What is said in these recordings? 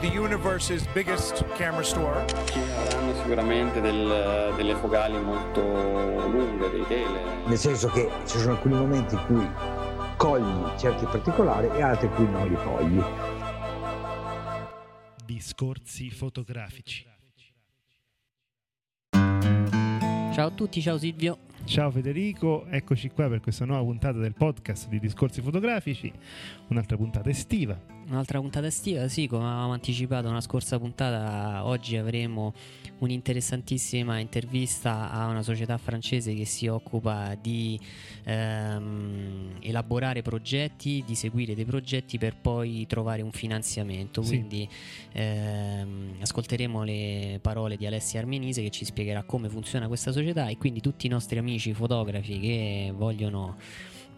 The universe's biggest camera store. Ci saranno sicuramente del- delle focali molto lunghe, dei tele. nel senso che ci sono alcuni momenti in cui cogli certi particolari e altri in cui non li cogli. Discorsi fotografici. Ciao a tutti, ciao Silvio. Ciao Federico, eccoci qua per questa nuova puntata del podcast di Discorsi fotografici, un'altra puntata estiva. Un'altra puntata estiva, sì, come avevamo anticipato nella scorsa puntata, oggi avremo un'interessantissima intervista a una società francese che si occupa di ehm, elaborare progetti, di seguire dei progetti per poi trovare un finanziamento. Sì. Quindi ehm, ascolteremo le parole di Alessia Armenise che ci spiegherà come funziona questa società e quindi tutti i nostri amici fotografi che vogliono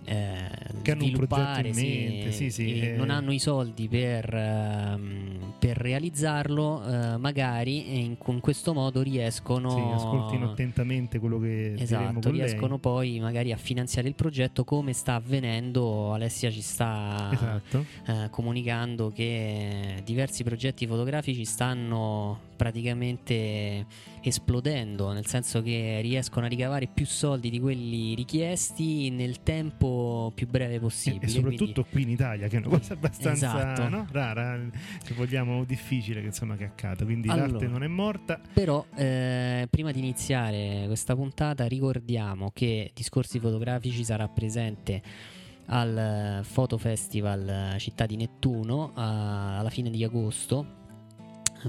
eh, Che hanno un progetto in mente, sì, sì, e eh. non hanno i soldi per, ehm, per realizzarlo, eh, magari in, con questo modo riescono Sì, ascoltino attentamente quello che Esatto, con lei. riescono poi magari a finanziare il progetto come sta avvenendo. Alessia ci sta Esatto. eh, comunicando che diversi progetti fotografici stanno praticamente esplodendo, nel senso che riescono a ricavare più soldi di quelli richiesti nel tempo più breve E, possibile. e soprattutto qui in Italia, che è una cosa abbastanza Esatto. no? rara, se vogliamo, difficile che, insomma, che accada. Quindi Allora. l'arte non è morta. Però eh, prima di iniziare questa puntata ricordiamo che Discorsi Fotografici sarà presente al eh, Foto Festival eh, Città di Nettuno a- alla fine di agosto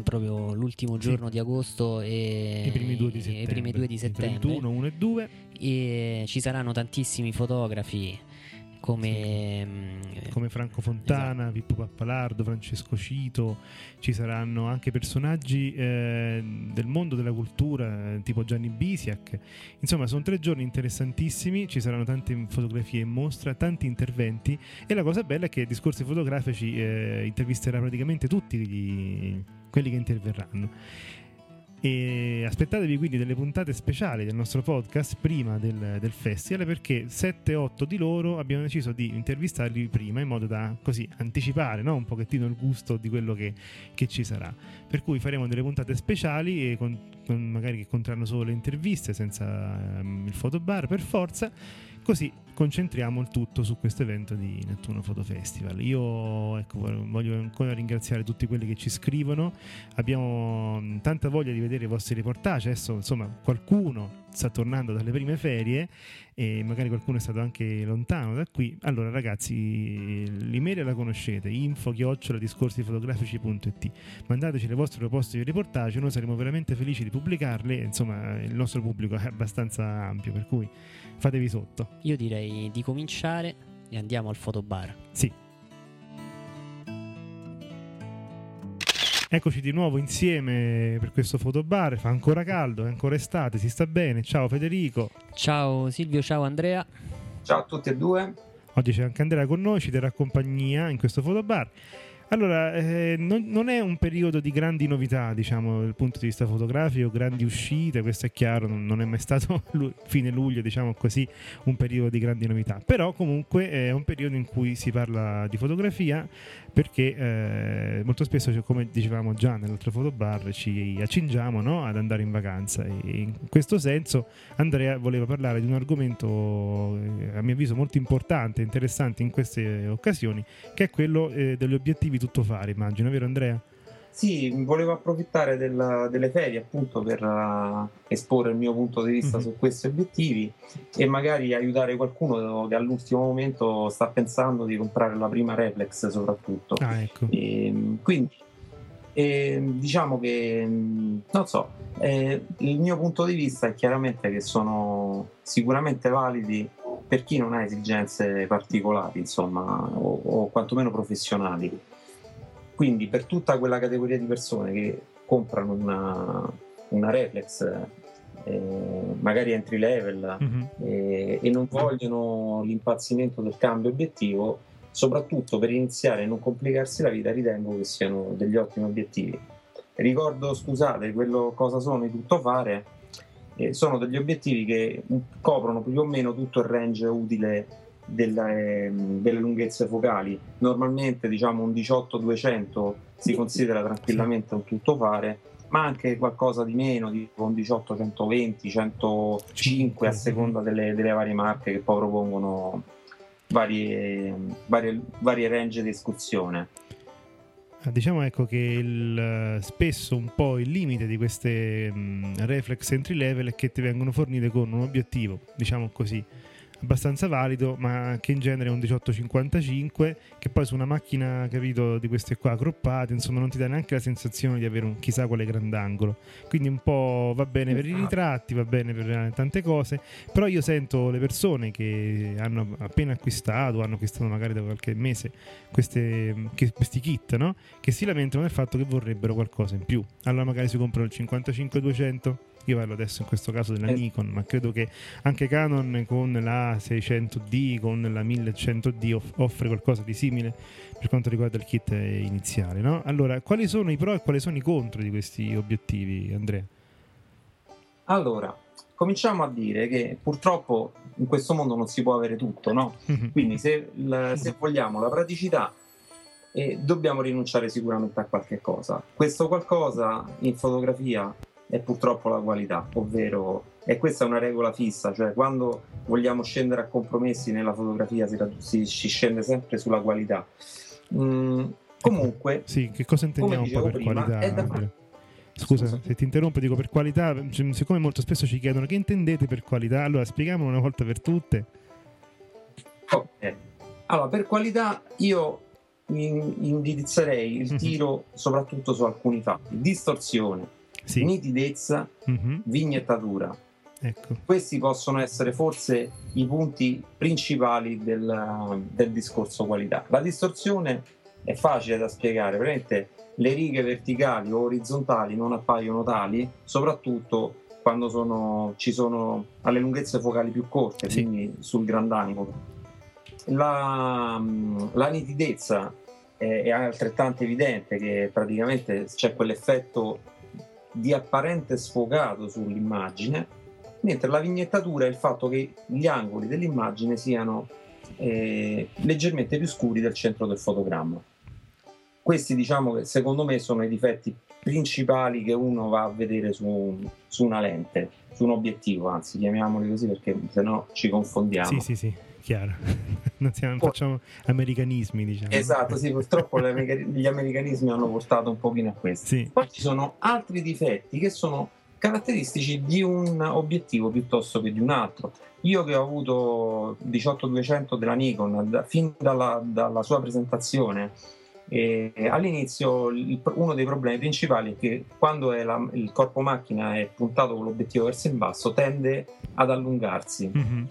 proprio l'ultimo Sì. giorno di agosto e I primi due di settembre. i primi due di settembre 31, 1 e 2. e ci saranno tantissimi fotografi come, mm, come Franco Fontana, Esatto. Pippo Pappalardo, Francesco Cito, ci saranno anche personaggi eh, del mondo della cultura, eh, tipo Gianni Bisiak. Insomma, sono tre giorni interessantissimi, ci saranno tante fotografie in mostra, tanti interventi e la cosa bella è che Discorsi Fotografici eh, intervisterà praticamente tutti gli- quelli che interverranno. E aspettatevi quindi delle puntate speciali del nostro podcast prima del, del festival perché 7-8 di loro abbiamo deciso di intervistarli prima in modo da così anticipare no? un pochettino il gusto di quello che, che ci sarà. Per cui faremo delle puntate speciali con, con- magari che conterranno solo le interviste senza ehm, il fotobar per forza. Così concentriamo il tutto su questo evento di Nettuno Photo Festival. Io ecco, voglio ancora ringraziare tutti quelli che ci scrivono. Abbiamo mh, tanta voglia di vedere i vostri reportage. Adesso, insomma, qualcuno sta tornando dalle prime ferie e magari qualcuno è stato anche lontano da qui. Allora, ragazzi, l'email la conoscete: info discorsifotografici.it. Mandateci le vostre proposte di reportage, noi saremo veramente felici di pubblicarle. Insomma, il nostro pubblico è abbastanza ampio, per cui fatevi sotto. io direi di cominciare e andiamo al fotobar. Sì. Eccoci di nuovo insieme per questo fotobar, fa ancora caldo, è ancora estate, si sta bene. Ciao Federico. Ciao Silvio, ciao Andrea. Ciao a tutti e due. Oggi c'è anche Andrea con noi, ci terrà compagnia in questo fotobar. Allora, eh, non, non è un periodo di grandi novità, diciamo, dal punto di vista fotografico, grandi uscite, questo è chiaro, non, non è mai stato lu- fine luglio, diciamo così, un periodo di grandi novità. Però comunque è un periodo in cui si parla di fotografia perché eh, molto spesso, cioè, come dicevamo già nell'altro fotobar, ci accingiamo no, ad andare in vacanza e in questo senso Andrea voleva parlare di un argomento eh, a mio avviso molto importante interessante in queste occasioni che è quello eh, degli obiettivi tutto fare, immagino, vero Andrea? Sì, volevo approfittare del- delle ferie appunto per eh, esporre il mio punto di vista Mhm. su questi obiettivi e magari aiutare qualcuno che all'ultimo momento sta pensando di comprare la prima reflex soprattutto. Ah, ecco. E, quindi e, diciamo che mh, non so, eh, il mio punto di vista è chiaramente che sono sicuramente validi per chi non ha esigenze particolari, insomma, o, o quantomeno professionali. Quindi per tutta quella categoria di persone che comprano una, una reflex eh, magari entry level Mhm. e, e non vogliono l'impazzimento del cambio obiettivo, soprattutto per iniziare e non complicarsi la vita, ritengo che siano degli ottimi obiettivi. Ricordo, scusate, quello cosa sono i tuttofare, eh, sono degli obiettivi che coprono più o meno tutto il range utile delle, delle lunghezze focali. Normalmente diciamo un 18-200 si considera tranquillamente un tuttofare, ma anche qualcosa di meno, tipo un 18, 120, 105 a seconda delle, delle varie marche che poi propongono varie, varie, varie range di escursione. Ah, Diciamo ecco che il, spesso un po' il limite di queste mh, reflex entry level è che ti vengono fornite con un obiettivo, diciamo così, abbastanza valido, ma che in genere è un 1855, che poi su una macchina, capito, di queste qua croppate, insomma, non ti dà neanche la sensazione di avere un chissà quale grandangolo. Quindi un po' va bene per i ritratti, va bene per tante cose, però io sento le persone che hanno appena acquistato, hanno acquistato magari da qualche mese queste, questi kit, no? Che si lamentano del fatto che vorrebbero qualcosa in più. Allora magari si comprano il 55-200. Io parlo adesso in questo caso della Eh. Nikon, ma credo che anche Canon con la 600D, con la 1100D off- offre qualcosa di simile per quanto riguarda il kit iniziale, no? Allora, quali sono i pro e quali sono i contro di questi obiettivi, Andrea? Allora, cominciamo a dire che purtroppo in questo mondo non si può avere tutto, no? Quindi se, il- se vogliamo la praticità eh, dobbiamo rinunciare sicuramente a qualche cosa. Questo qualcosa in fotografia è purtroppo la qualità, ovvero e questa è una regola fissa, cioè quando vogliamo scendere a compromessi nella fotografia si, si- scende sempre sulla qualità. Mm, comunque, Sì, che cosa intendiamo un po' per prima, qualità? Andrea? Scusa, Scusa. se ti interrompo, dico per qualità, cioè, siccome molto spesso ci chiedono che intendete per qualità, allora spieghiamolo una volta per tutte. Ok. Allora, per qualità io in- indirizzerei il Mhm. tiro soprattutto su alcuni fatti. Distorsione, Sì. nitidezza, Mhm, vignettatura. Ecco. Questi possono essere forse i punti principali del, del discorso qualità. La distorsione è facile da spiegare, veramente le righe verticali o orizzontali non appaiono tali, soprattutto quando sono- ci sono alle lunghezze focali più corte, Sì. quindi sul grandangolo. La, la nitidezza è, è altrettanto evidente che praticamente c'è quell'effetto di apparente sfocato sull'immagine, mentre la vignettatura è il fatto che gli angoli dell'immagine siano eh, leggermente più scuri del centro del fotogramma. Questi diciamo secondo me sono i difetti principali che uno va a vedere su, su una lente, su un obiettivo, anzi chiamiamoli così perché sennò ci confondiamo. Sì, sì, sì, chiaro. non siamo- facciamo americanismi, diciamo. Esatto, sì, purtroppo gli americanismi hanno portato un pochino a questo. Sì. Poi ci sono altri difetti che sono caratteristici di un obiettivo piuttosto che di un altro. Io che ho avuto 18-200 della Nikon da- fin dalla, dalla sua presentazione, eh, all'inizio il- uno dei problemi principali è che quando è la- il corpo macchina è puntato con l'obiettivo verso il basso tende ad allungarsi. Mhm.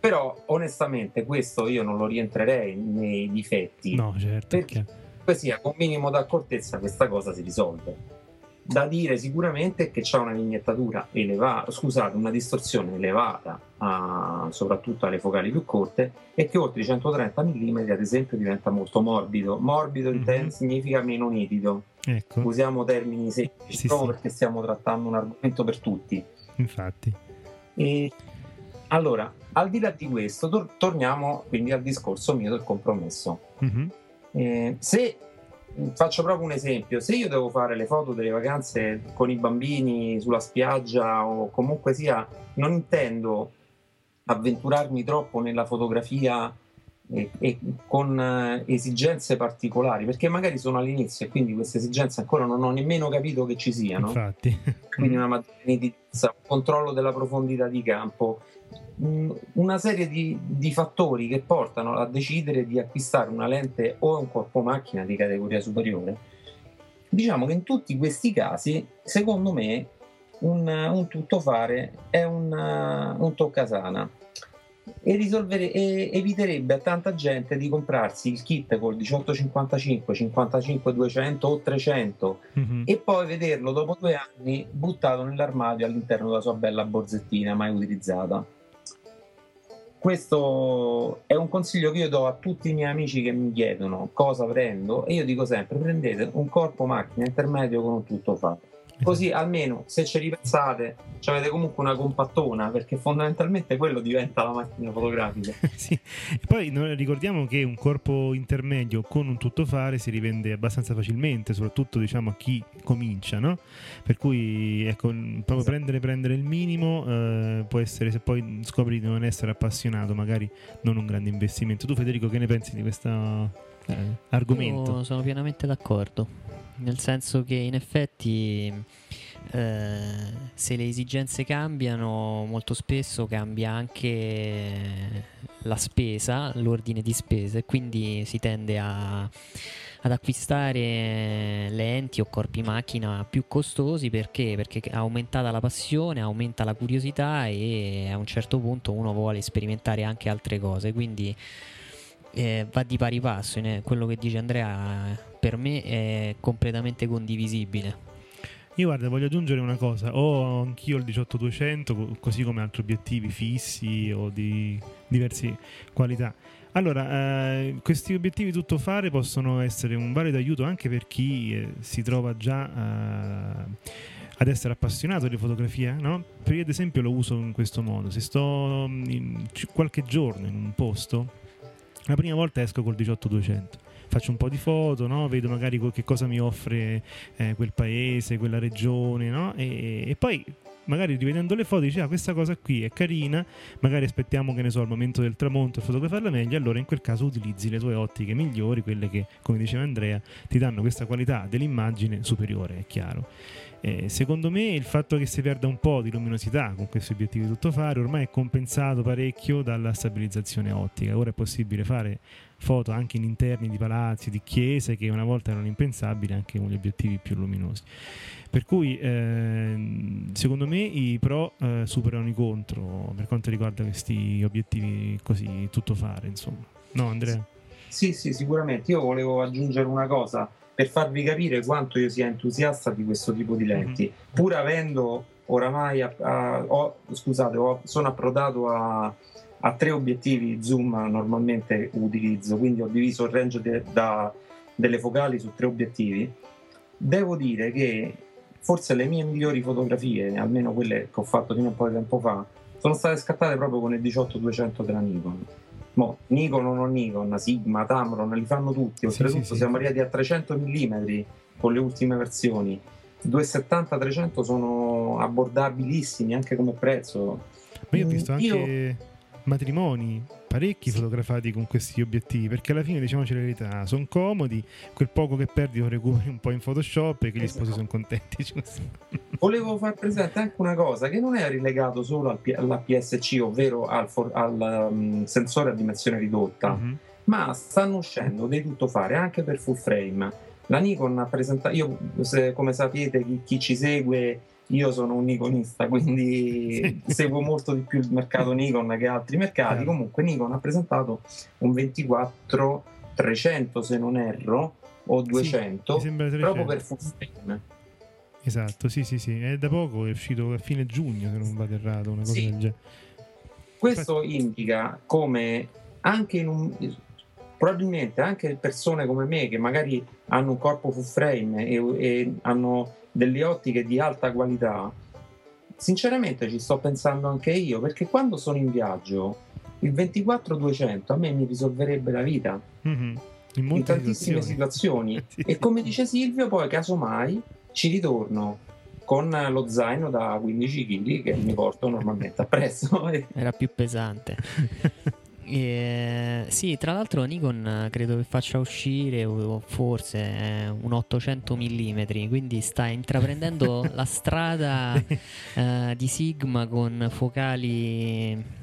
Però onestamente questo io non lo rientrerei nei difetti. No, certo. Perché così un minimo d'accortezza questa cosa si risolve. Da dire sicuramente che c'è una vignettatura elevata, scusate, una distorsione elevata a- soprattutto alle focali più corte e che oltre i 130 mm ad esempio diventa molto morbido. Morbido inten- Mhm. significa meno nitido. Ecco, Usiamo termini semplici Sì, proprio sì. perché stiamo trattando un argomento per tutti. infatti. E allora, al di là di questo, tor- torniamo quindi al discorso mio del compromesso. Mhm. Eh, se faccio proprio un esempio, se io devo fare le foto delle vacanze con i bambini sulla spiaggia o comunque sia, non intendo avventurarmi troppo nella fotografia e, e con eh, esigenze particolari, perché magari sono all'inizio e quindi queste esigenze ancora non ho nemmeno capito che ci siano Infatti. quindi una nitidezza, un controllo della profondità di campo, una serie di, di fattori che portano a decidere di acquistare una lente o un corpo macchina di categoria superiore. Diciamo che in tutti questi casi, secondo me, un, un tuttofare è un, un toccasana. e, risolvere, e eviterebbe a tanta gente di comprarsi il kit col 1855, 55 200 o 300 Mhm. e poi vederlo dopo due anni buttato nell'armadio all'interno della sua bella borsettina mai utilizzata. Questo è un consiglio che io do a tutti i miei amici che mi chiedono cosa prendo e io dico sempre prendete un corpo macchina intermedio con un tutto fatto. Così almeno se ci ripensate ci avete comunque una compattona perché fondamentalmente quello diventa la macchina fotografica. Sì. E poi noi ricordiamo che un corpo intermedio con un tuttofare si rivende abbastanza facilmente, soprattutto diciamo a chi comincia, no? Per cui ecco, proprio prendere, prendere il minimo eh, può essere, se poi scopri di non essere appassionato, magari non un grande investimento. Tu Federico che ne pensi di questo eh, argomento? Io sono pienamente d'accordo. Nel senso che in effetti eh, se le esigenze cambiano, molto spesso cambia anche la spesa, l'ordine di spese, quindi si tende a, ad acquistare lenti o corpi macchina più costosi perché? Perché aumentata la passione, aumenta la curiosità e a un certo punto uno vuole sperimentare anche altre cose. Quindi eh, va di pari passo. in- Quello che dice Andrea per me è completamente condivisibile. Io guarda, voglio aggiungere una cosa, ho anch'io il 18200, co- così come altri obiettivi fissi o di diverse qualità. Allora, eh, questi obiettivi tutto fare possono essere un valido aiuto anche per chi eh, si trova già eh, ad essere appassionato di fotografia, no? Per io ad esempio lo uso in questo modo, se sto mm, qualche giorno in un posto, la prima volta esco col 18200 faccio un po' di foto, no? vedo magari che cosa mi offre eh, quel paese, quella regione, no? e, e poi magari rivedendo le foto dici ah questa cosa qui è carina, magari aspettiamo che ne so al momento del tramonto per fotografarla meglio, allora in quel caso utilizzi le tue ottiche migliori, quelle che come diceva Andrea ti danno questa qualità dell'immagine superiore, è chiaro. Eh, secondo me il fatto che si perda un po' di luminosità con questi obiettivi tutto fare ormai è compensato parecchio dalla stabilizzazione ottica. Ora è possibile fare foto anche in interni di palazzi, di chiese che una volta erano impensabili anche con gli obiettivi più luminosi. Per cui ehm, secondo me i pro eh, superano i contro per quanto riguarda questi obiettivi così tutto fare, insomma. No, Andrea? Sì, sì, sicuramente. Io volevo aggiungere una cosa per farvi capire quanto io sia entusiasta di questo tipo di lenti, pur avendo oramai, a- a- ho- scusate, ho- sono approdato a, a tre obiettivi zoom normalmente utilizzo, quindi ho diviso il range de- da- delle focali su tre obiettivi. Devo dire che forse le mie migliori fotografie, almeno quelle che ho fatto fino a un po' di tempo fa, sono state scattate proprio con il 18-200 della Nikon. Mo, Nikon o non Nikon, Sigma, Tamron, li fanno tutti. Oltretutto sì, siamo sì. arrivati a 300 mm con le ultime versioni. 270-300 sono abbordabilissimi anche come prezzo. Ma io ho visto anche io- matrimoni parecchi fotografati con questi obiettivi perché alla fine diciamoci la verità sono comodi quel poco che perdi lo recuperi un po' in Photoshop e che gli Esatto. sposi sono contenti Volevo far presente anche una cosa che non è rilegato solo al P- all'APS-C, ovvero al, for- al, um, sensore a dimensione ridotta, Mhm. ma stanno uscendo dei tuttofare anche per full frame. La Nikon ha presentato, io se- come sapete chi, chi ci segue, io sono un Nikonista, quindi seguo molto di più il mercato Nikon che altri mercati. Chiaro. Comunque Nikon ha presentato un 24-300 se non erro, o 200, mi sembra 300. proprio per full frame. esatto sì sì sì è da poco è uscito a fine giugno se non vado errato una cosa Sì. del genere Questo indica come anche in un probabilmente anche persone come me che magari hanno un corpo full frame e, e hanno delle ottiche di alta qualità, sinceramente ci sto pensando anche io perché quando sono in viaggio il 24-200 a me mi risolverebbe la vita Mhm. in in tantissime situazioni. Sì, E come dice Silvio, poi casomai ci ritorno con lo zaino da 15 kg che mi porto normalmente appresso. Era più pesante. E, sì, tra l'altro Nikon eh, credo che faccia uscire forse eh, un 800 mm, quindi sta intraprendendo la strada eh, di Sigma con focali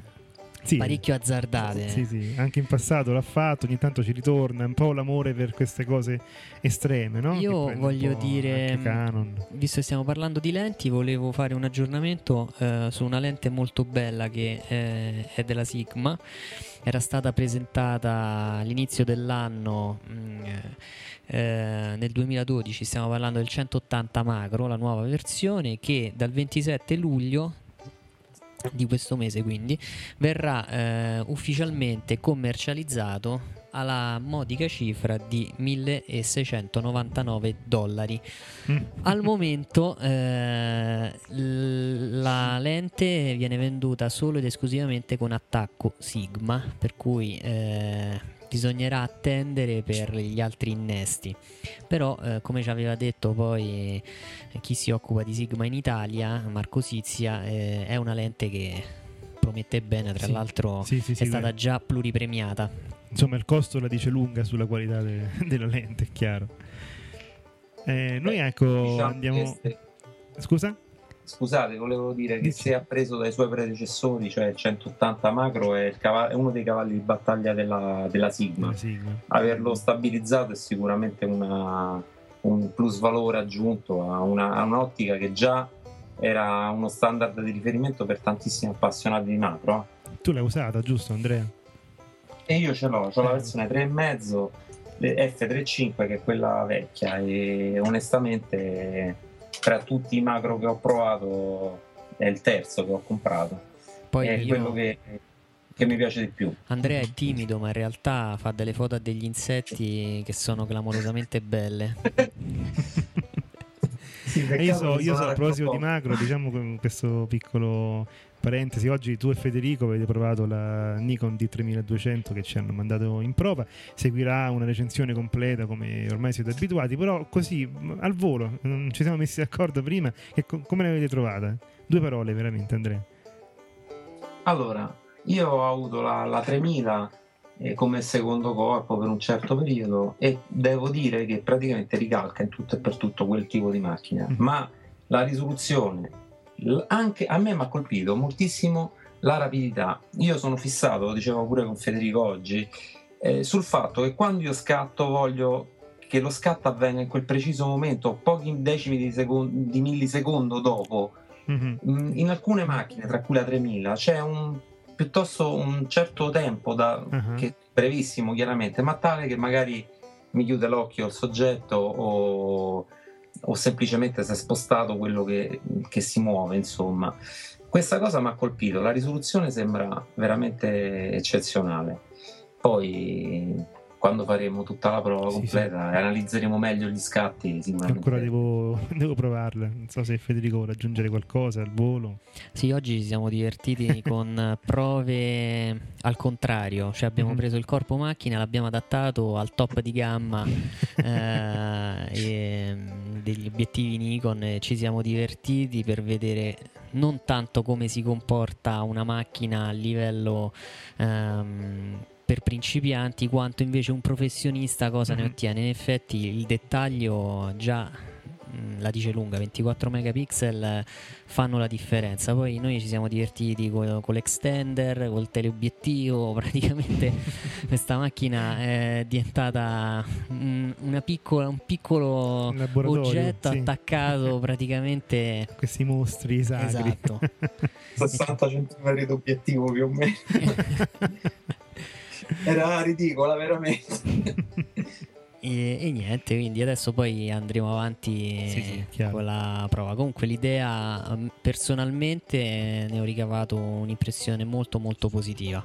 Sì, parecchio azzardate. Sì, sì, anche in passato l'ha fatto, ogni tanto ci ritorna un po' l'amore per queste cose estreme, no? Io voglio dire, Canon. visto che stiamo parlando di lenti, volevo fare un aggiornamento eh, su una lente molto bella che eh, è della Sigma. Era stata presentata all'inizio dell'anno, mm, eh, nel 2012, stiamo parlando del 180 macro, la nuova versione, che dal 27 luglio di questo mese quindi verrà eh, ufficialmente commercializzato alla modica cifra di 1699 dollari Mm. al momento eh, la lente viene venduta solo ed esclusivamente con attacco Sigma per cui eh, bisognerà attendere per gli altri innesti però eh, come ci aveva detto poi eh, chi si occupa di Sigma in Italia Marco Sizia eh, è una lente che promette bene tra Sì. l'altro Sì, sì, sì, è stata dai. già pluripremiata Insomma, il costo la dice lunga sulla qualità de- della lente, è chiaro. Eh, noi ecco Diciamo andiamo. Scusa? Scusate, volevo dire che se ha preso dai suoi predecessori, cioè il 180 macro, è, il cava- è uno dei cavalli di battaglia della, della Sigma. La sigla. Averlo stabilizzato è sicuramente una- un plus valore aggiunto a, una- a un'ottica che già era uno standard di riferimento per tantissimi appassionati di macro. eh. Tu l'hai usata, giusto, Andrea? E io ce l'ho, ho la versione 3,5 le F35 che è quella vecchia e onestamente tra tutti i macro che ho provato è il terzo che ho comprato. poi è io- quello che, che mi piace di più. Andrea è timido, ma in realtà fa delle foto a degli insetti che sono clamorosamente belle. Io so, io so, a proposito di macro, diciamo con questo piccolo parentesi, oggi tu e Federico avete provato la Nikon D3200 che ci hanno mandato in prova, seguirà una recensione completa come ormai siete abituati, però così al volo, non ci siamo messi d'accordo prima, che co- come l'avete trovata? Due parole veramente Andrea. Allora, io ho avuto la, la 3000 eh, come secondo corpo per un certo periodo e devo dire che praticamente ricalca in tutto e per tutto quel tipo di macchina, Mhm. ma la risoluzione, anche a me mi ha colpito moltissimo la rapidità. Io sono fissato, lo dicevo pure con Federico oggi, eh, sul fatto che quando io scatto voglio che lo scatto avvenga in quel preciso momento, pochi decimi di, secon- di millisecondo dopo. Mhm. Mm, in alcune macchine, tra cui la 3000, c'è un piuttosto un certo tempo da, Ah. che brevissimo chiaramente, ma tale che magari mi chiude l'occhio il soggetto o, o semplicemente si è spostato quello che, che si muove, insomma. Questa cosa mi ha colpito, la risoluzione sembra veramente eccezionale. Poi quando faremo tutta la prova Sì, completa e analizzeremo meglio gli scatti, sicuramente. Ancora devo, devo provarla, non so se Federico vuole aggiungere qualcosa al volo. Sì, oggi ci siamo divertiti con prove al contrario, cioè abbiamo Mhm. preso il corpo macchina, l'abbiamo adattato al top di gamma eh, e, mm, degli obiettivi Nikon e ci siamo divertiti per vedere non tanto come si comporta una macchina a livello ehm, per principianti quanto invece un professionista cosa ne Mhm. ottiene. In effetti il dettaglio già mm, la dice lunga, 24 megapixel fanno la differenza. Poi noi ci siamo divertiti co- con, l'extender, col teleobiettivo, praticamente questa macchina è diventata mm, una piccola, un piccolo oggetto sì. attaccato praticamente Questi mostri sacri. Esatto. 60 cm d'obiettivo più o meno. Era ridicola, veramente. E, e niente, quindi adesso poi andremo avanti Sì, sì, con la prova. Comunque l'idea mm, personalmente ne ho ricavato un'impressione molto molto positiva.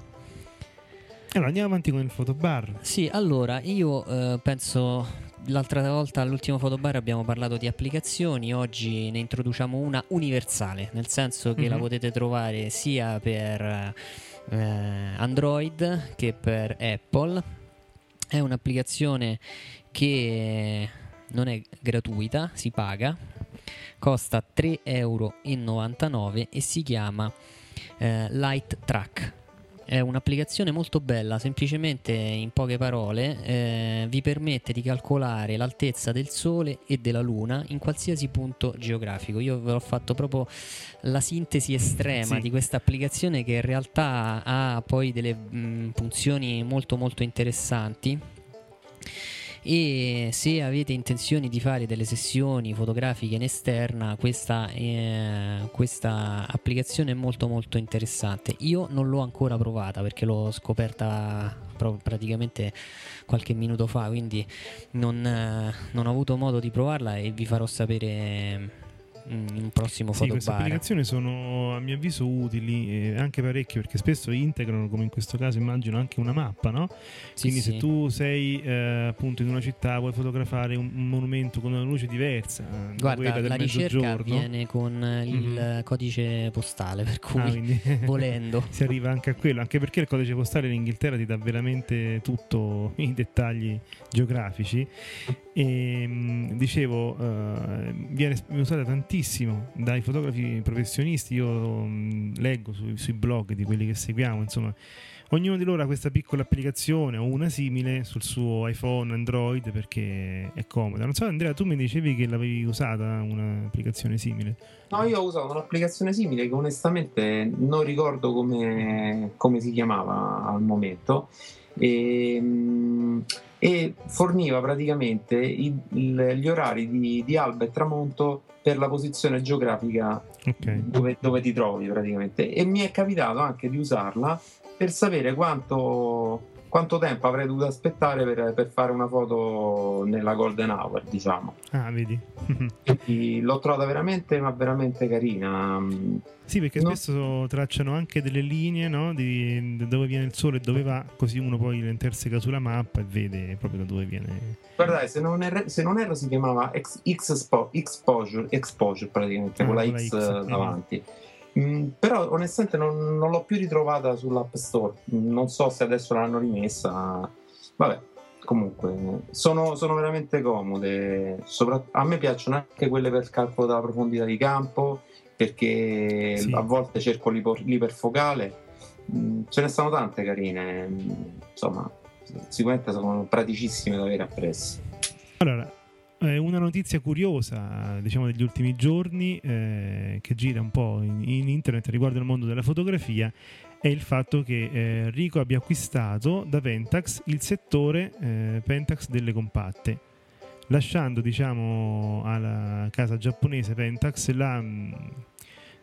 Allora andiamo avanti con il fotobar. Sì, allora io eh, penso l'altra volta all'ultimo fotobar abbiamo parlato di applicazioni, oggi ne introduciamo una universale, nel senso che la Mhm. potete trovare sia per eh, Android che per Apple. È un'applicazione che non è gratuita, si paga, costa 3,99 euro e si chiama eh, Light Track. È un'applicazione molto bella, semplicemente in poche parole eh, vi permette di calcolare l'altezza del Sole e della Luna in qualsiasi punto geografico. Io ve l'ho fatto proprio la sintesi estrema Sì. di questa applicazione che in realtà ha poi delle mh, funzioni molto molto interessanti e se avete intenzione di fare delle sessioni fotografiche in esterna questa, eh, questa applicazione è molto molto interessante. Io non l'ho ancora provata perché l'ho scoperta praticamente qualche minuto fa quindi non, eh, non ho avuto modo di provarla e vi farò sapere in un prossimo Sì, queste applicazioni sono a mio avviso utili eh, anche parecchio perché spesso integrano, come in questo caso immagino, anche una mappa, no? Sì, Quindi se sì. tu sei eh, appunto in una città, vuoi fotografare un, monumento con una luce diversa, da Guarda, la ricerca avviene con il Mhm. codice postale, per cui Ah, volendo. si arriva anche a quello, anche perché il codice postale in Inghilterra ti dà veramente tutto i dettagli geografici e dicevo eh, viene usata tantissimo dai fotografi professionisti, io leggo sui, sui blog di quelli che seguiamo, insomma ognuno di loro ha questa piccola applicazione o una simile sul suo iPhone, Android perché è comoda. Non so Andrea, tu mi dicevi che l'avevi usata un'applicazione simile. No, io ho usato un'applicazione simile che onestamente non ricordo come, come si chiamava al momento e, mm, e forniva praticamente i- il- gli orari di, di alba e tramonto per la posizione geografica Ok. dove, dove ti trovi praticamente e mi è capitato anche di usarla per sapere quanto, quanto tempo avrei dovuto aspettare per, per fare una foto nella golden hour diciamo Ah, vedi. quindi l'ho trovata veramente ma veramente carina Sì, perché No. spesso tracciano anche delle linee no? di di dove viene il sole e dove va, così uno poi le interseca sulla mappa e vede proprio da dove viene. guardate se non, erro, se non erro si chiamava X, X-Spo- exposure, exposure praticamente Ah, con la X, X, eh, davanti Mm, però onestamente non, non l'ho più ritrovata sull'App Store. Mm, non so se adesso l'hanno rimessa. Vabbè comunque sono, sono veramente comode. Sopra- a me piacciono anche quelle per calcolo della profondità di campo perché Sì. a volte cerco l'ipo- l'iperfocale. Mm, ce ne stanno tante carine. Mm, insomma sicuramente sono praticissime da avere appresso Allora, eh, una notizia curiosa, diciamo, degli ultimi giorni eh, che gira un po' in, in internet riguardo il mondo della fotografia è il fatto che eh, Rico abbia acquistato da Pentax il settore eh, Pentax delle compatte. Lasciando, diciamo, alla casa giapponese Pentax la, mh,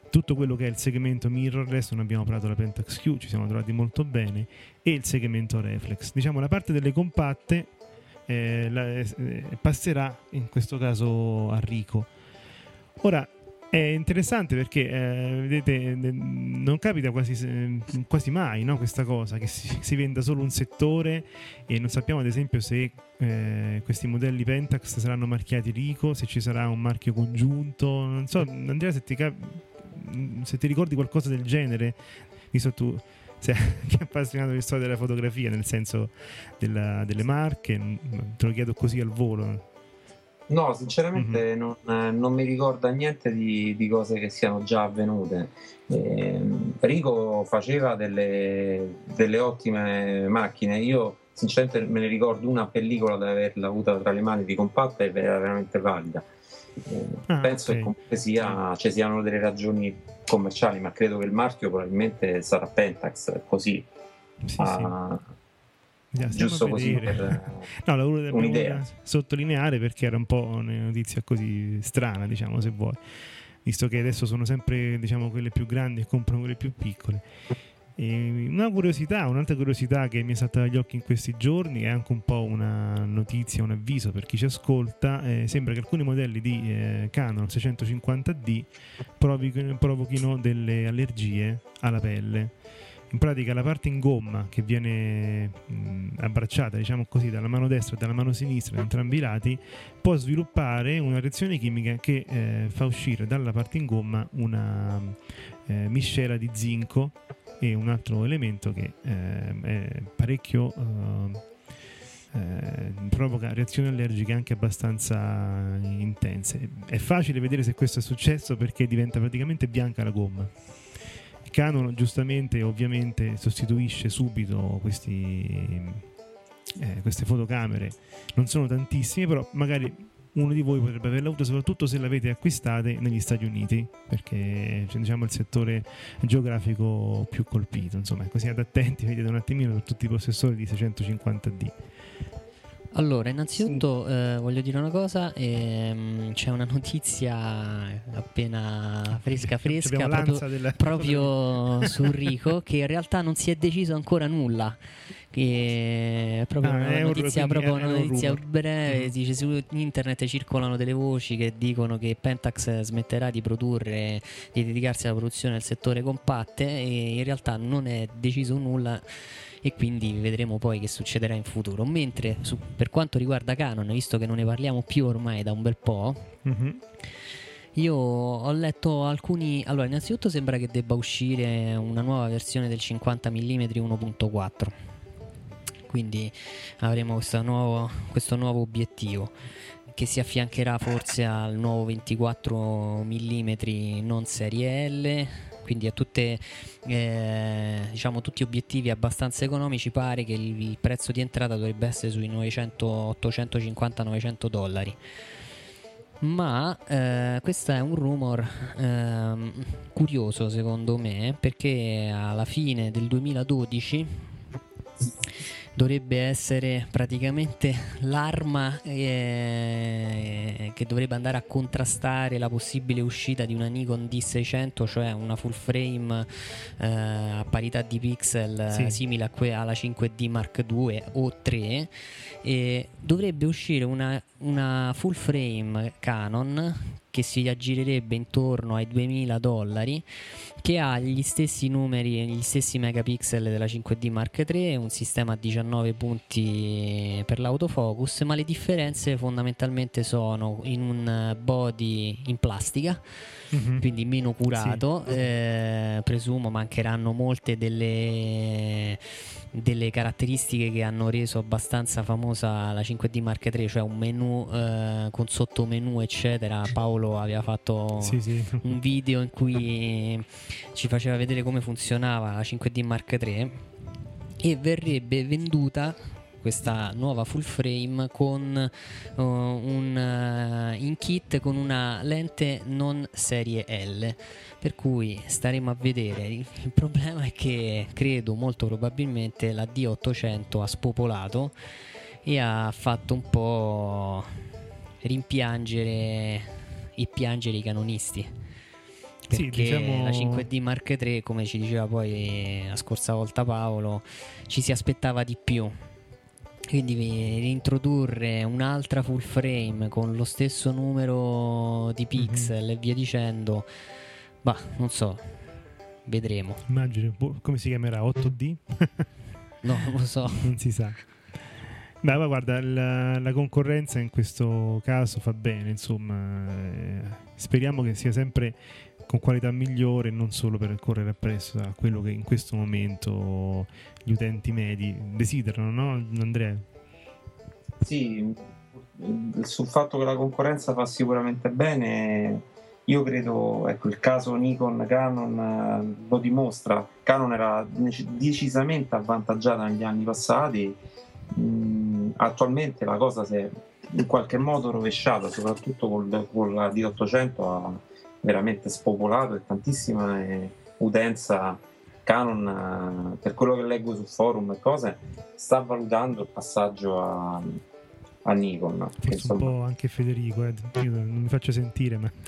tutto quello che è il segmento mirrorless, non abbiamo parlato della Pentax Q, ci siamo trovati molto bene, e il segmento reflex. Diciamo la parte delle compatte eh, la- eh, passerà in questo caso a Rico. Ora è interessante perché eh, vedete, eh, non capita quasi, quasi mai no, questa cosa che si, si venda solo un settore e non sappiamo ad esempio se eh, questi modelli Pentax saranno marchiati Rico, se ci sarà un marchio congiunto. Non so, Andrea, se ti, cap- se ti ricordi qualcosa del genere, visto tu sei anche appassionato di storia della fotografia, nel senso della- delle marche, te lo chiedo così al volo. No, sinceramente non, eh, non mi ricorda niente di, di cose che siano già avvenute. Ehm, Rico faceva delle, delle ottime macchine. Io sinceramente me ne ricordo una pellicola di averla avuta tra le mani di compatta e era veramente valida. Ah, penso ok. che comunque sia, ci siano delle ragioni commerciali, ma credo che il marchio probabilmente sarà Pentax, così Sì, ah, sì. Giusto così per, No, la volevo un'idea. sottolineare perché era un po' una notizia così strana, diciamo, se vuoi. Visto che adesso sono sempre, diciamo, quelle più grandi e comprano quelle più piccole. E una curiosità, un'altra curiosità che mi è saltata agli occhi in questi giorni è anche un po' una notizia, un avviso per chi ci ascolta. eh, sembra che alcuni modelli di eh, Canon 650D provochino, provochino delle allergie alla pelle. In pratica la parte in gomma che viene mh, abbracciata, diciamo così, dalla mano destra e dalla mano sinistra, da entrambi i lati, può sviluppare una reazione chimica che eh, fa uscire dalla parte in gomma una eh, miscela di zinco e un altro elemento che eh, è parecchio eh, provoca reazioni allergiche anche abbastanza intense. È facile vedere se questo è successo perché diventa praticamente bianca la gomma. Canon giustamente ovviamente sostituisce subito questi, eh, queste fotocamere, non sono tantissime, però magari uno di voi potrebbe averla avuta soprattutto se l'avete acquistate negli Stati Uniti perché cioè, diciamo il settore geografico più colpito insomma così ad attenti vedete un attimino per tutti i possessori di 650D allora, innanzitutto sì. eh, voglio dire una cosa, ehm, c'è una notizia appena fresca fresca proprio, della... proprio su Rico che in realtà non si è deciso ancora nulla. Che è proprio ah, una è notizia, proprio una notizia breve. Mm. Dice su internet circolano delle voci che dicono che Pentax smetterà di produrre, di dedicarsi alla produzione del settore compatte e in realtà non è deciso nulla e quindi vedremo poi che succederà in futuro. Mentre su, per quanto riguarda Canon, visto che non ne parliamo più ormai da un bel po', mm-hmm. io ho letto alcuni... Allora, innanzitutto sembra che debba uscire una nuova versione del 50 mm 1.4 quindi avremo nuovo, questo nuovo obiettivo che si affiancherà forse al nuovo 24 mm non serie L quindi a tutte, eh, diciamo, tutti obiettivi abbastanza economici pare che il, il prezzo di entrata dovrebbe essere sui 900, 850-900 dollari. Ma eh, questo è un rumor eh, curioso secondo me perché alla fine del 2012 dovrebbe essere praticamente l'arma eh, che dovrebbe andare a contrastare la possibile uscita di una Nikon D600, cioè una full frame eh, a parità di pixel sì. simile a que- alla 5D Mark II o 3 e dovrebbe uscire una, una full frame Canon che si aggirerebbe intorno ai 2000 dollari che ha gli stessi numeri gli stessi megapixel della 5D Mark III un sistema a 19 punti per l'autofocus ma le differenze fondamentalmente sono in un body in plastica mm-hmm. quindi meno curato sì. eh, presumo mancheranno molte delle delle caratteristiche che hanno reso abbastanza famosa la 5D Mark III, cioè un menu eh, con sottomenu eccetera. Paolo aveva fatto sì, sì. un video in cui ci faceva vedere come funzionava la 5D Mark III e verrebbe venduta questa nuova full frame con uh, un uh, in kit con una lente non serie L. Per cui staremo a vedere. Il, il problema è che credo molto probabilmente la D800 ha spopolato e ha fatto un po' rimpiangere e piangere i canonisti perché sì, diciamo... la 5D Mark III come ci diceva poi la scorsa volta Paolo ci si aspettava di più quindi reintrodurre un'altra full frame con lo stesso numero di mhm. pixel mm-hmm. e via dicendo, bah, non so, vedremo. Immagino, boh, come si chiamerà? 8D? no, non lo so. non si sa. Beh, ma guarda, la, la, concorrenza in questo caso fa bene, insomma, eh, speriamo che sia sempre con qualità migliore non solo per correre appresso a quello che in questo momento gli utenti medi desiderano, no Andrea? Sì, sul fatto che la concorrenza fa sicuramente bene, io credo, ecco, il caso Nikon Canon eh, lo dimostra. Canon era decisamente avvantaggiata negli anni passati, mm, attualmente la cosa si è in qualche modo rovesciata, soprattutto con, la D800 ha veramente spopolato e tantissima eh, utenza Canon, eh, per quello che leggo su forum e cose, sta valutando il passaggio a, a Nikon. Forse insomma... un po' anche Federico, eh. io non mi faccio sentire, ma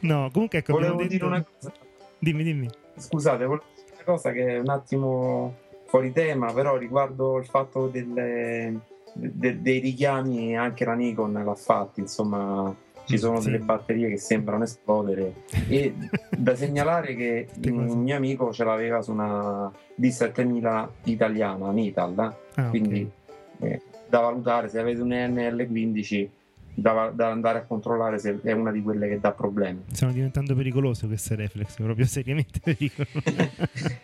no, comunque ecco, volevo detto... dire una cosa. Dimmi, dimmi. Scusate, volevo dire una cosa che è un attimo fuori tema, però riguardo il fatto delle de, dei richiami anche la Nikon l'ha fatti, insomma ci sono sì. delle batterie che sembrano esplodere e da segnalare che un mio amico ce l'aveva su una D7000 italiana, Nital, ah, quindi okay. eh, da valutare se avete un NL15 da, da, andare a controllare se è una di quelle che dà problemi. Stanno diventando pericolose queste reflex, proprio seriamente pericolose.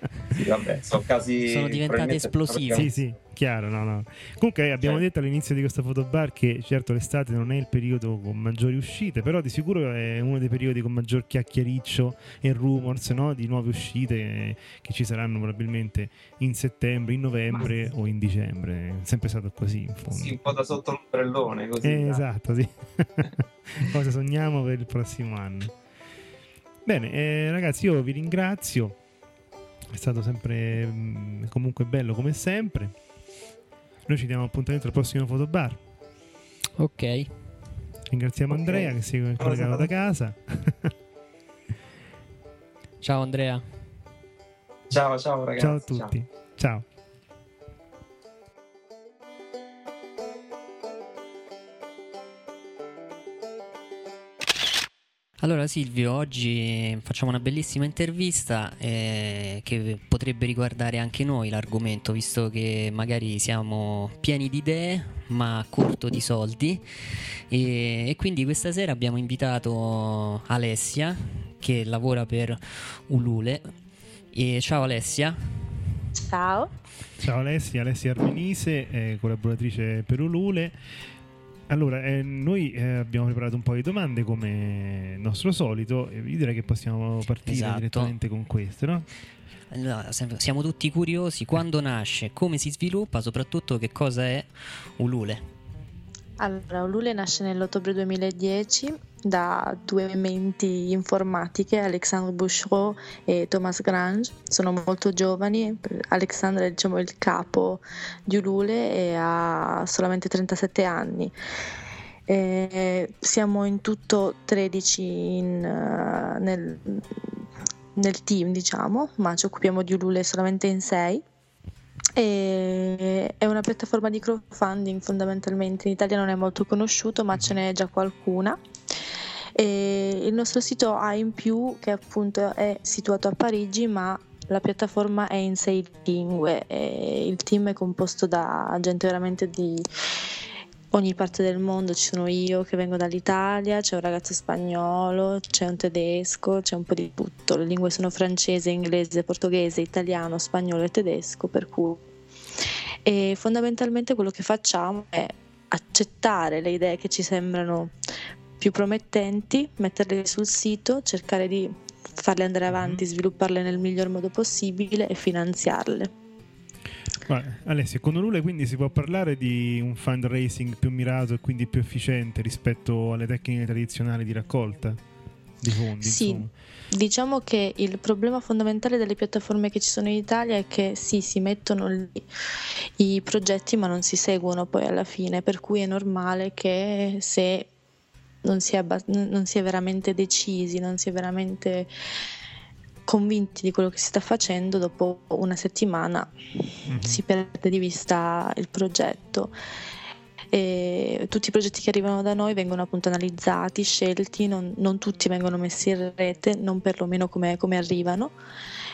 sì, vabbè, sono casi sono diventate esplosive. Sì, sì, Chiaro, no, no. Comunque abbiamo detto all'inizio di questo fotobar che certo l'estate non è il periodo con maggiori uscite, però di sicuro è uno dei periodi con maggior chiacchiericcio e rumors no? di nuove uscite eh, che ci saranno probabilmente in settembre, in novembre o in dicembre. È sempre stato così in fondo. Sì, un po' da sotto l'ombrellone così. Eh, esatto, sì. Cosa sogniamo per il prossimo anno. Bene, eh, ragazzi, io vi ringrazio. È stato sempre mh, comunque bello come sempre. Noi ci diamo appuntamento al prossimo fotobar. Ok. Ringraziamo Ok. Andrea che si è collegato da casa. Ciao Andrea. Ciao, ciao ragazzi. Ciao a tutti. Ciao. Allora Silvio, oggi facciamo una bellissima intervista eh, che potrebbe riguardare anche noi l'argomento, visto che magari siamo pieni di idee ma a corto di soldi e, e quindi questa sera abbiamo invitato Alessia che lavora per Ulule. E ciao Alessia. Ciao. Ciao Alessia, Alessia Armenise, eh, collaboratrice per Ulule. Allora, eh, noi eh, abbiamo preparato un po' di domande come nostro solito e io direi che possiamo partire Esatto. direttamente con queste, no? Allora, siamo tutti curiosi quando nasce, come si sviluppa, soprattutto che cosa è Ulule. Allora, Ulule nasce nell'ottobre 2010 da due menti informatiche, Alexandre Bouchereau e Thomas Grange. Sono molto giovani. Alexandre è diciamo, il capo di Ulule e ha solamente 37 anni. Eh, siamo in tutto 13 in, eh, nel, nel team, diciamo, ma ci occupiamo di Ulule solamente in 6. E è una piattaforma di crowdfunding fondamentalmente, in Italia non è molto conosciuto ma ce n'è già qualcuna. E il nostro sito ha in più che appunto è situato a Parigi ma la piattaforma è in sei lingue e il team è composto da gente veramente di ogni parte del mondo, ci sono io che vengo dall'Italia, c'è un ragazzo spagnolo, c'è un tedesco, c'è un po' di tutto. Le lingue sono francese, inglese, portoghese, italiano, spagnolo e tedesco, per cui e fondamentalmente quello che facciamo è accettare le idee che ci sembrano più promettenti, metterle sul sito, cercare di farle andare avanti, svilupparle nel miglior modo possibile e finanziarle. Alessia, con Ulule quindi si può parlare di un fundraising più mirato e quindi più efficiente rispetto alle tecniche tradizionali di raccolta di fondi? Sì, insomma. diciamo che il problema fondamentale delle piattaforme che ci sono in Italia è che sì, si mettono lì i progetti ma non si seguono poi alla fine, per cui è normale che se non si è, non si è veramente decisi, non si è veramente convinti di quello che si sta facendo, dopo una settimana Mhm. si perde di vista il progetto. E tutti i progetti che arrivano da noi vengono appunto analizzati, scelti, non, non tutti vengono messi in rete, non perlomeno come, come arrivano.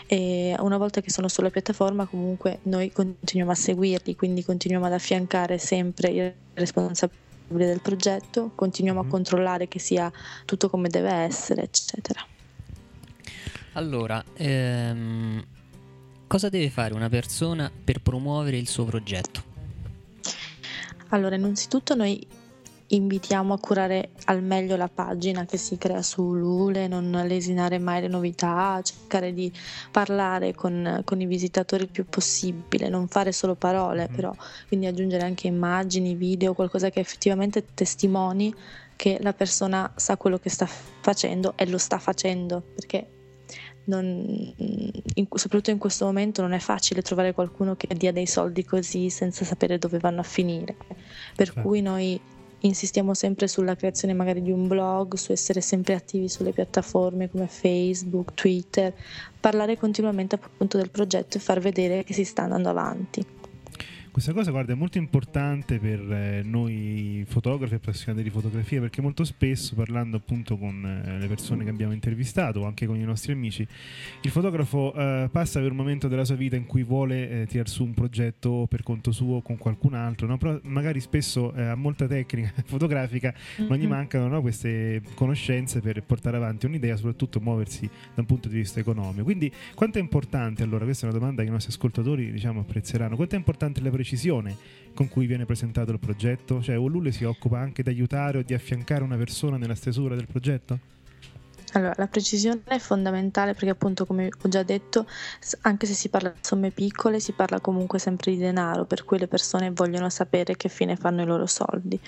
E una volta che sono sulla piattaforma, comunque noi continuiamo a seguirli, quindi continuiamo ad affiancare sempre il responsabile del progetto, continuiamo a controllare che sia tutto come deve essere, eccetera. Allora, ehm, cosa deve fare una persona per promuovere il suo progetto? Allora, innanzitutto noi invitiamo a curare al meglio la pagina che si crea su Lule, non lesinare mai le novità, cercare di parlare con, con i visitatori il più possibile, non fare solo parole, Mhm. però quindi aggiungere anche immagini, video, qualcosa che effettivamente testimoni che la persona sa quello che sta facendo e lo sta facendo, perché non- in- soprattutto in questo momento non è facile trovare qualcuno che dia dei soldi così senza sapere dove vanno a finire. Per Certo. cui noi insistiamo sempre sulla creazione magari di un blog, su essere sempre attivi sulle piattaforme come Facebook, Twitter, parlare continuamente appunto del progetto e far vedere che si sta andando avanti. Questa cosa, guarda, è molto importante per eh, noi fotografi appassionati di fotografia perché molto spesso, parlando appunto con eh, le persone che abbiamo intervistato o anche con i nostri amici, il fotografo eh, passa per un momento della sua vita in cui vuole eh, tirar su un progetto per conto suo o con qualcun altro, no? però magari spesso ha molta tecnica fotografica, ma gli mancano no, queste conoscenze per portare avanti un'idea, soprattutto muoversi da un punto di vista economico. Quindi, quanto è importante allora? Questa è una domanda che i nostri ascoltatori diciamo apprezzeranno. Quanto è importante la precisione con cui viene presentato il progetto? Cioè Ulule si occupa anche di aiutare o di affiancare una persona nella stesura del progetto? Allora, la precisione è fondamentale perché appunto, come ho già detto, anche se si parla di somme piccole, si parla comunque sempre di denaro, per cui le persone vogliono sapere che fine fanno i loro soldi.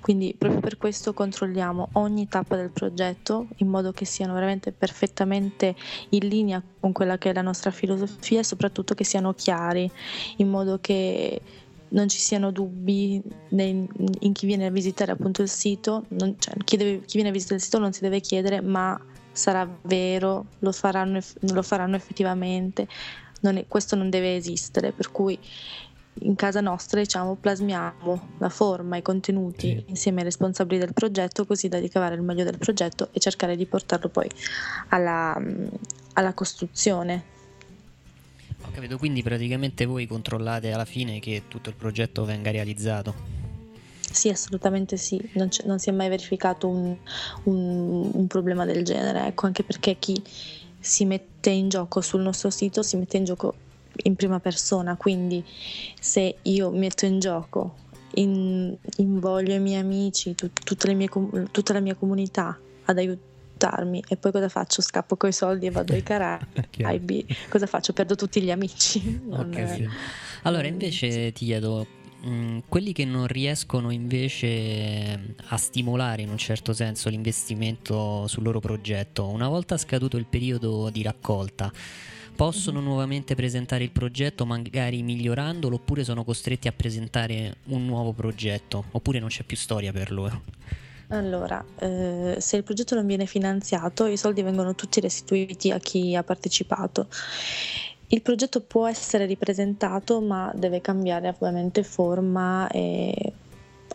Quindi proprio per questo controlliamo ogni tappa del progetto in modo che siano veramente perfettamente in linea con quella che è la nostra filosofia e soprattutto che siano chiari, in modo che non ci siano dubbi in chi viene a visitare appunto il sito, non, cioè, chi, deve, chi, viene a visitare il sito non si deve chiedere ma sarà vero, lo faranno, lo faranno effettivamente, non è, questo non deve esistere, per cui in casa nostra diciamo plasmiamo la forma, i contenuti sì. insieme ai responsabili del progetto così da ricavare il meglio del progetto e cercare di portarlo poi alla, alla costruzione. Ho capito, quindi praticamente voi controllate alla fine che tutto il progetto venga realizzato. Sì, assolutamente sì, non, non si è mai verificato un, un, un problema del genere, ecco, anche perché chi si mette in gioco sul nostro sito si mette in gioco in prima persona, quindi se io metto in gioco, in, invoglio i miei amici, tut, tutta, mie, tutta, la mia comunità ad aiutarmi e poi cosa faccio? Scappo coi soldi e vado ai Caraibi, cosa faccio? Perdo tutti gli amici. Okay, sì. Allora invece ti chiedo, mm, quelli che non riescono invece a stimolare in un certo senso l'investimento sul loro progetto, una volta scaduto il periodo di raccolta, possono nuovamente presentare il progetto magari migliorandolo oppure sono costretti a presentare un nuovo progetto oppure non c'è più storia per loro? Allora, eh, se il progetto non viene finanziato, i soldi vengono tutti restituiti a chi ha partecipato. Il progetto può essere ripresentato, ma deve cambiare ovviamente forma e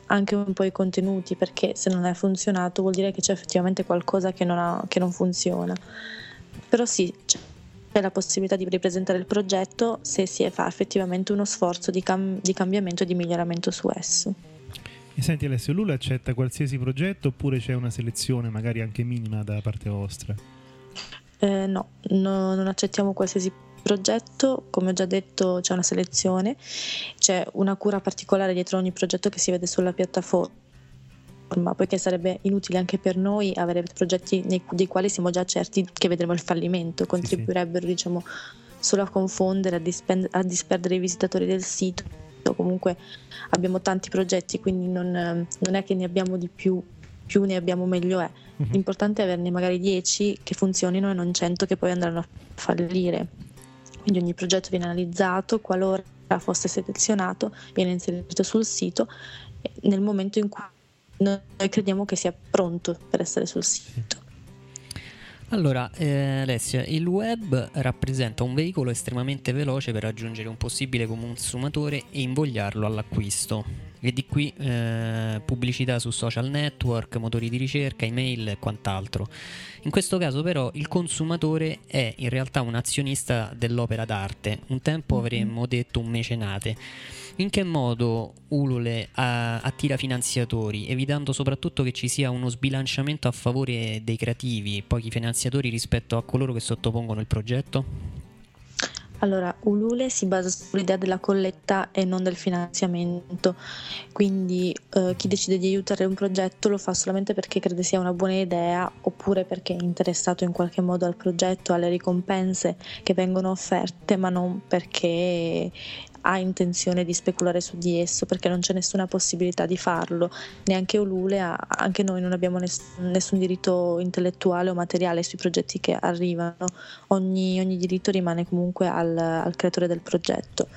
anche un po' i contenuti, perché se non è funzionato vuol dire che c'è effettivamente qualcosa che non, ha, che non funziona. Però sì, c'è la possibilità di ripresentare il progetto se si fa effettivamente uno sforzo di, cam- di cambiamento e di miglioramento su esso. E senti Alessio, Lula accetta qualsiasi progetto oppure c'è una selezione magari anche minima da parte vostra? Eh, no, no, non accettiamo qualsiasi progetto, come ho già detto c'è una selezione, c'è una cura particolare dietro ogni progetto che si vede sulla piattaforma ma poiché sarebbe inutile anche per noi avere progetti nei, dei quali siamo già certi che vedremo il fallimento, contribuirebbero sì, sì. diciamo solo a confondere, a, dispend- a, disperdere i visitatori del sito. Comunque abbiamo tanti progetti, quindi non, non è che ne abbiamo di più, più ne abbiamo meglio è. Uh-huh. L'importante è averne magari 10 che funzionino e non 100 che poi andranno a fallire. Quindi ogni progetto viene analizzato, qualora fosse selezionato, viene inserito sul sito nel momento in cui noi crediamo che sia pronto per essere sul sito. Allora, eh, Alessia, il web rappresenta un veicolo estremamente veloce per raggiungere un possibile consumatore e invogliarlo all'acquisto. E di qui eh, pubblicità su social network, motori di ricerca, email e quant'altro. In questo caso però il consumatore è in realtà un azionista dell'opera d'arte, un tempo mm-hmm. avremmo detto un mecenate in che modo Ulule attira finanziatori, evitando soprattutto che ci sia uno sbilanciamento a favore dei creativi, pochi finanziatori rispetto a coloro che sottopongono il progetto? Allora, Ulule si basa sull'idea della colletta e non del finanziamento, quindi eh, chi decide di aiutare un progetto lo fa solamente perché crede sia una buona idea oppure perché è interessato in qualche modo al progetto, alle ricompense che vengono offerte, ma non perché ha intenzione di speculare su di esso perché non c'è nessuna possibilità di farlo, neanche Ulule, anche noi non abbiamo nessun, nessun diritto intellettuale o materiale sui progetti che arrivano, ogni, ogni diritto rimane comunque al, al creatore del progetto.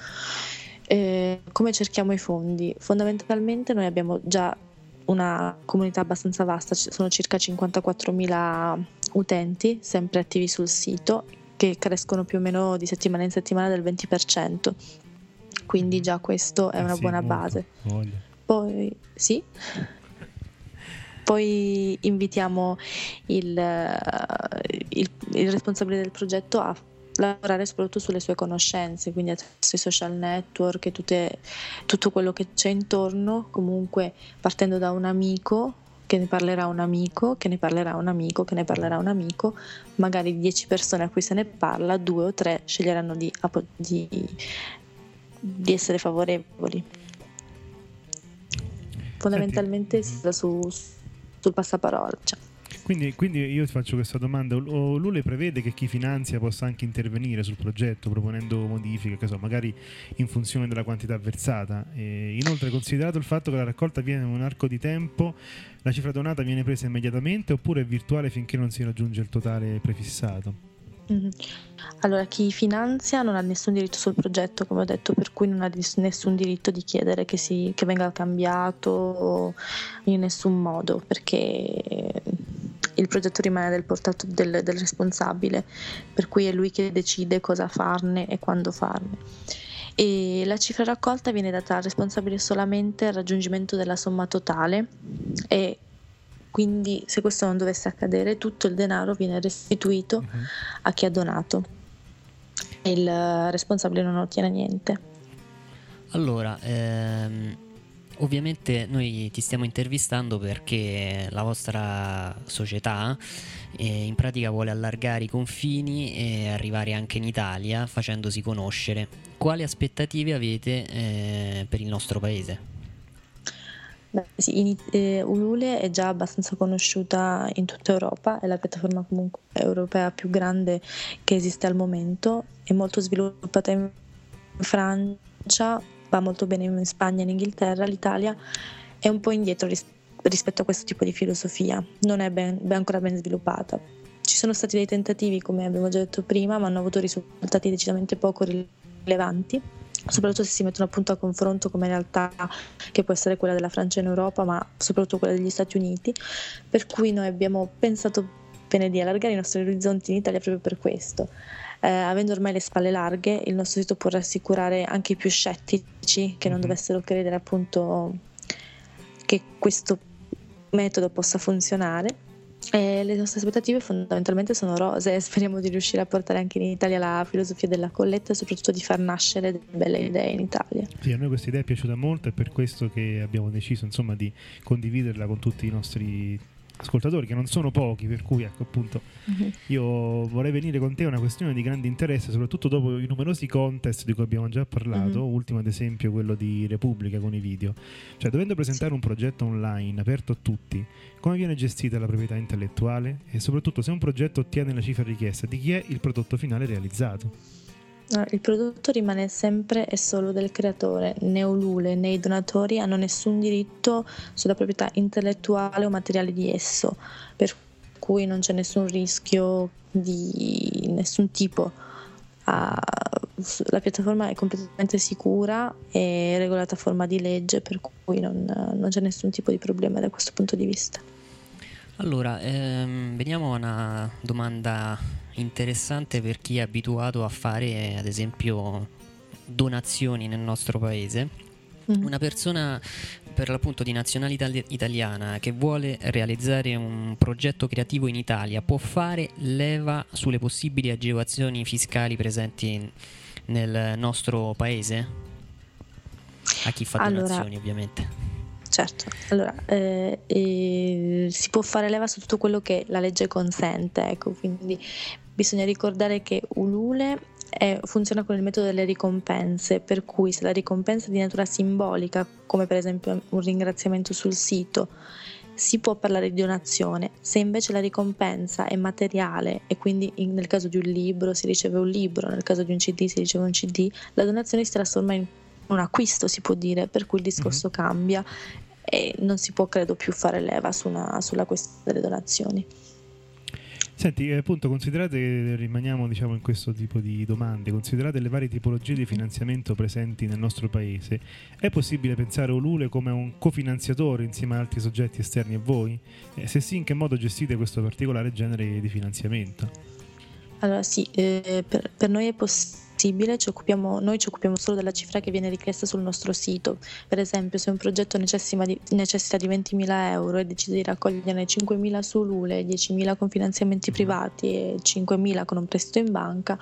Eh, come cerchiamo i fondi? Fondamentalmente noi abbiamo già una comunità abbastanza vasta, sono circa 54.000 utenti sempre attivi sul sito che crescono più o meno di settimana in settimana del 20% quindi già questo è eh una sì, buona molto. base. Voglio. Poi sì. Poi invitiamo il, il, il, responsabile del progetto a lavorare soprattutto sulle sue conoscenze, quindi attraverso i social network e tutte, tutto quello che c'è intorno, comunque partendo da un amico che ne parlerà un amico, che ne parlerà un amico, che ne parlerà un amico, magari 10 persone a cui se ne parla, due o tre sceglieranno di, di di essere favorevoli. Fondamentalmente si sta su, sul passaparola. Cioè. Quindi, quindi, io ti faccio questa domanda: o Lule prevede che chi finanzia possa anche intervenire sul progetto proponendo modifiche, che so, magari in funzione della quantità versata? E inoltre, considerato il fatto che la raccolta viene in un arco di tempo, la cifra donata viene presa immediatamente oppure è virtuale finché non si raggiunge il totale prefissato? Mm-hmm. Allora, chi finanzia non ha nessun diritto sul progetto, come ho detto, per cui non ha nessun diritto di chiedere che, si, che venga cambiato in nessun modo, perché il progetto rimane del portato del, del responsabile, per cui è lui che decide cosa farne e quando farne. E la cifra raccolta viene data al responsabile solamente al raggiungimento della somma totale e quindi se questo non dovesse accadere tutto il denaro viene restituito uh-huh. a chi ha donato e il responsabile non ottiene niente. Allora, ehm, ovviamente noi ti stiamo intervistando perché la vostra società eh, in pratica vuole allargare i confini e arrivare anche in Italia facendosi conoscere. Quali aspettative avete eh, per il nostro paese? Beh, sì, in, eh, Ulule è già abbastanza conosciuta in tutta Europa, è la piattaforma comunque europea più grande che esiste al momento, è molto sviluppata in Francia, va molto bene in Spagna e in Inghilterra, l'Italia è un po' indietro ris- rispetto a questo tipo di filosofia, non è ben, ben ancora ben sviluppata. Ci sono stati dei tentativi, come abbiamo già detto prima, ma hanno avuto risultati decisamente poco rilevanti soprattutto se si mettono appunto a confronto come realtà che può essere quella della Francia in Europa, ma soprattutto quella degli Stati Uniti, per cui noi abbiamo pensato bene di allargare i nostri orizzonti in Italia proprio per questo. Eh, avendo ormai le spalle larghe, il nostro sito può rassicurare anche i più scettici che non mhm. dovessero credere appunto che questo metodo possa funzionare e le nostre aspettative fondamentalmente sono rose e speriamo di riuscire a portare anche in Italia la filosofia della colletta e soprattutto di far nascere delle belle idee in Italia. Sì, a noi questa idea è piaciuta molto e per questo che abbiamo deciso insomma, di condividerla con tutti i nostri ascoltatori che non sono pochi, per cui ecco appunto uh-huh. io vorrei venire con te a una questione di grande interesse, soprattutto dopo i numerosi contest di cui abbiamo già parlato, uh-huh. ultimo ad esempio quello di Repubblica con i video. Cioè, dovendo presentare un progetto online aperto a tutti, come viene gestita la proprietà intellettuale e soprattutto se un progetto ottiene la cifra richiesta, di chi è il prodotto finale realizzato? Il prodotto rimane sempre e solo del creatore, né Ulule né i donatori hanno nessun diritto sulla proprietà intellettuale o materiale di esso, per cui non c'è nessun rischio di nessun tipo. Ah, la piattaforma è completamente sicura e regolata a forma di legge, per cui non, non c'è nessun tipo di problema da questo punto di vista. Allora, ehm, veniamo a una domanda interessante per chi è abituato a fare ad esempio donazioni nel nostro paese. Mm. Una persona per l'appunto di nazionalità italiana che vuole realizzare un progetto creativo in Italia può fare leva sulle possibili agevolazioni fiscali presenti nel nostro paese? A chi fa allora, donazioni ovviamente. Certo, allora eh, eh, si può fare leva su tutto quello che la legge consente, ecco, quindi bisogna ricordare che Ulule è, funziona con il metodo delle ricompense, per cui se la ricompensa è di natura simbolica, come per esempio un ringraziamento sul sito, si può parlare di donazione. Se invece la ricompensa è materiale e quindi in, nel caso di un libro si riceve un libro, nel caso di un CD si riceve un CD, la donazione si trasforma in un acquisto, si può dire, per cui il discorso mm-hmm. cambia e non si può credo più fare leva su una, sulla questione delle donazioni. Senti, eh, appunto, considerate, rimaniamo diciamo, in questo tipo di domande, considerate le varie tipologie di finanziamento presenti nel nostro paese, è possibile pensare Olule come un cofinanziatore insieme ad altri soggetti esterni a voi? Eh, se sì, in che modo gestite questo particolare genere di finanziamento? Allora sì, eh, per, per noi è possibile possibile, ci occupiamo, noi ci occupiamo solo della cifra che viene richiesta sul nostro sito. Per esempio, se un progetto necessita di, necessita di 20.000 euro e decide di raccoglierne 5.000 su Lule, 10.000 con finanziamenti privati e 5.000 con un prestito in banca,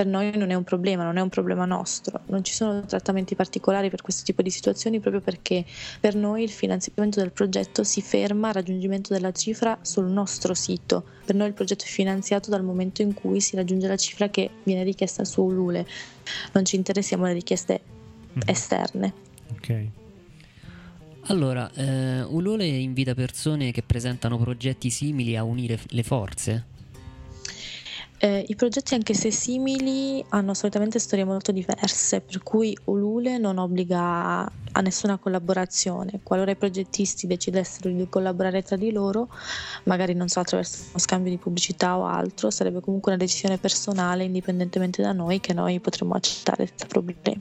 per noi non è un problema, non è un problema nostro. Non ci sono trattamenti particolari per questo tipo di situazioni proprio perché per noi il finanziamento del progetto si ferma al raggiungimento della cifra sul nostro sito. Per noi il progetto è finanziato dal momento in cui si raggiunge la cifra che viene richiesta su Ulule. Non ci interessiamo le richieste esterne. Ok. Allora, eh, Ulule invita persone che presentano progetti simili a unire f- le forze. Eh, I progetti, anche se simili, hanno solitamente storie molto diverse, per cui Ulule non obbliga a nessuna collaborazione. Qualora i progettisti decidessero di collaborare tra di loro, magari non so attraverso uno scambio di pubblicità o altro, sarebbe comunque una decisione personale, indipendentemente da noi, che noi potremmo accettare senza problemi.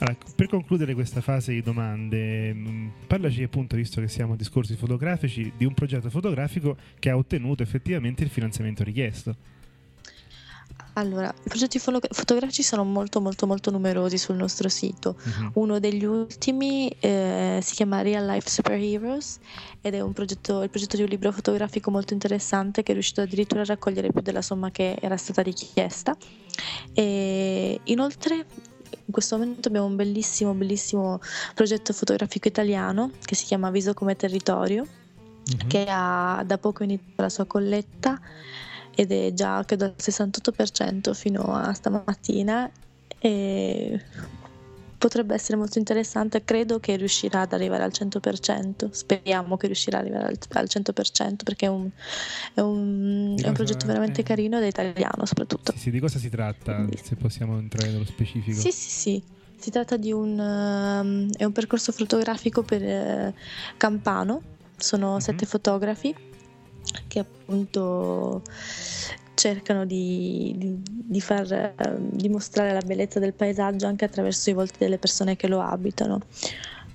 Allora, per concludere questa fase di domande, mh, parlaci appunto, visto che siamo a discorsi fotografici, di un progetto fotografico che ha ottenuto effettivamente il finanziamento richiesto. Allora, i progetti fotografici sono molto molto molto numerosi sul nostro sito. Mhm. Uno degli ultimi eh, si chiama Real Life Superheroes ed è un progetto, il progetto di un libro fotografico molto interessante che è riuscito addirittura a raccogliere più della somma che era stata richiesta. E inoltre in questo momento abbiamo un bellissimo bellissimo progetto fotografico italiano che si chiama Viso come territorio Mhm. che ha da poco iniziato la sua colletta ed è già credo al 68% fino a stamattina e potrebbe essere molto interessante credo che riuscirà ad arrivare al 100% speriamo che riuscirà ad arrivare al, al 100% perché è un, è un- è un progetto veramente carino ed è italiano soprattutto. Sì, sì, di cosa si tratta, se possiamo entrare nello specifico? sì sì sì. Si tratta di un, è un percorso fotografico per eh, Campano. Sono Mhm. sette fotografi che appunto cercano di, di- di far dimostrare la bellezza del paesaggio anche attraverso i volti delle persone che lo abitano.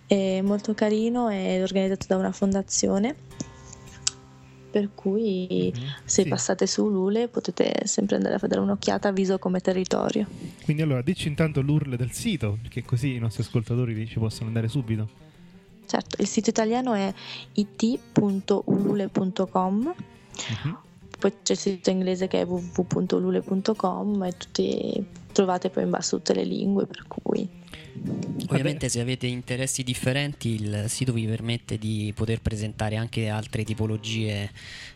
È molto carino ed organizzato da una fondazione, per cui Mhm. se Sì. passate su Lule potete sempre andare a dare un'occhiata a viso come territorio. Quindi allora dici intanto l'URL del sito, perché così i nostri ascoltatori ci possono andare subito. Certo, il sito italiano è it.ulule.com, Mhm. Poi c'è il sito inglese che è www.ulule.com e tutti trovate poi in basso tutte le lingue, per cui Ovviamente se avete interessi differenti il sito vi permette di poter presentare anche altre tipologie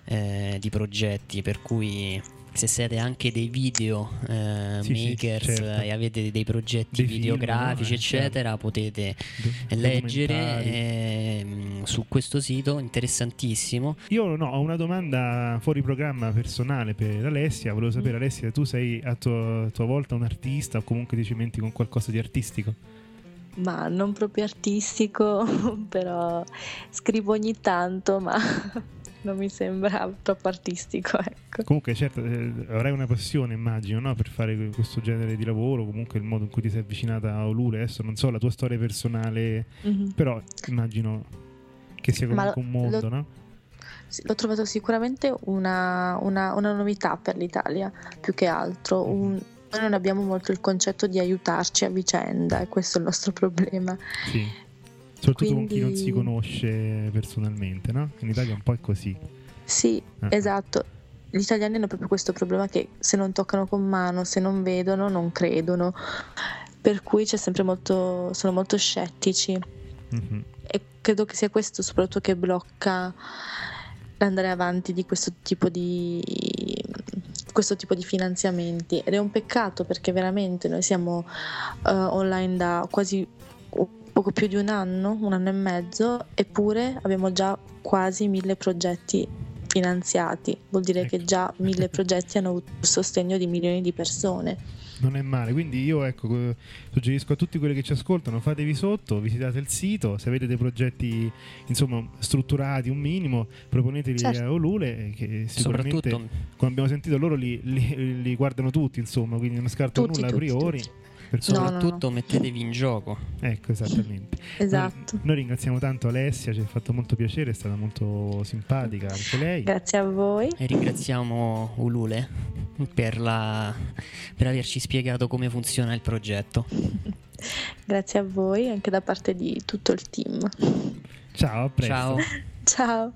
eh, di progetti, per cui se siete anche dei video eh, Sì, sì, makers certo. e avete dei progetti Dei film, videografici no? Eh, eccetera potete Do- leggere ehm, su questo sito interessantissimo Io no, ho una domanda fuori programma personale per Alessia. Volevo sapere, Mm. Alessia, tu sei a tua, tua volta un artista o comunque ti cimenti con qualcosa di artistico? ma non proprio artistico, però scrivo ogni tanto, ma non mi sembra troppo artistico, ecco. Comunque, certo, eh, avrai una passione, immagino, no? per fare questo genere di lavoro. Comunque, il modo in cui ti sei avvicinata a Olule. Adesso non so la tua storia personale, Mhm. però immagino che sia Ma comunque un mondo, lo- no? L'ho trovato sicuramente una, una- una novità per l'Italia, più che altro. Un- noi non abbiamo molto il concetto di aiutarci a vicenda e questo è il nostro problema. Sì. Soprattutto con chi non si Quindi- conosce personalmente, no? In Italia un po' è così. Sì, Ah. esatto. Gli italiani hanno proprio questo problema che se non toccano con mano, se non vedono, non credono. Per cui c'è sempre molto, sono molto scettici. Mhm. E credo che sia questo soprattutto che blocca l'andare avanti di questo tipo di questo tipo di finanziamenti ed è un peccato perché veramente noi siamo eh, online da quasi poco più di un anno, un anno e mezzo, eppure abbiamo già quasi mille progetti finanziati, vuol dire che Ecco. già mille progetti hanno avuto il sostegno di milioni di persone. Non è male, quindi io ecco, co- suggerisco a tutti quelli che ci ascoltano, fatevi sotto, visitate il sito, se avete dei progetti insomma strutturati un minimo, proponeteli Certo. a Olule, eh, che sicuramente soprattutto come abbiamo sentito loro li, li- li guardano tutti, insomma, quindi non scartano Tutti, nulla a priori. tutti. Per cui- No, no, soprattutto mettetevi in gioco Ecco, esattamente. Esatto. Noi, noi ringraziamo tanto Alessia, ci ha fatto molto piacere, è stata molto simpatica anche lei. Grazie a voi. e ringraziamo Ulule per, la, per averci spiegato come funziona il progetto Grazie a voi anche da parte di tutto il team. Ciao, a presto. ciao Ciao.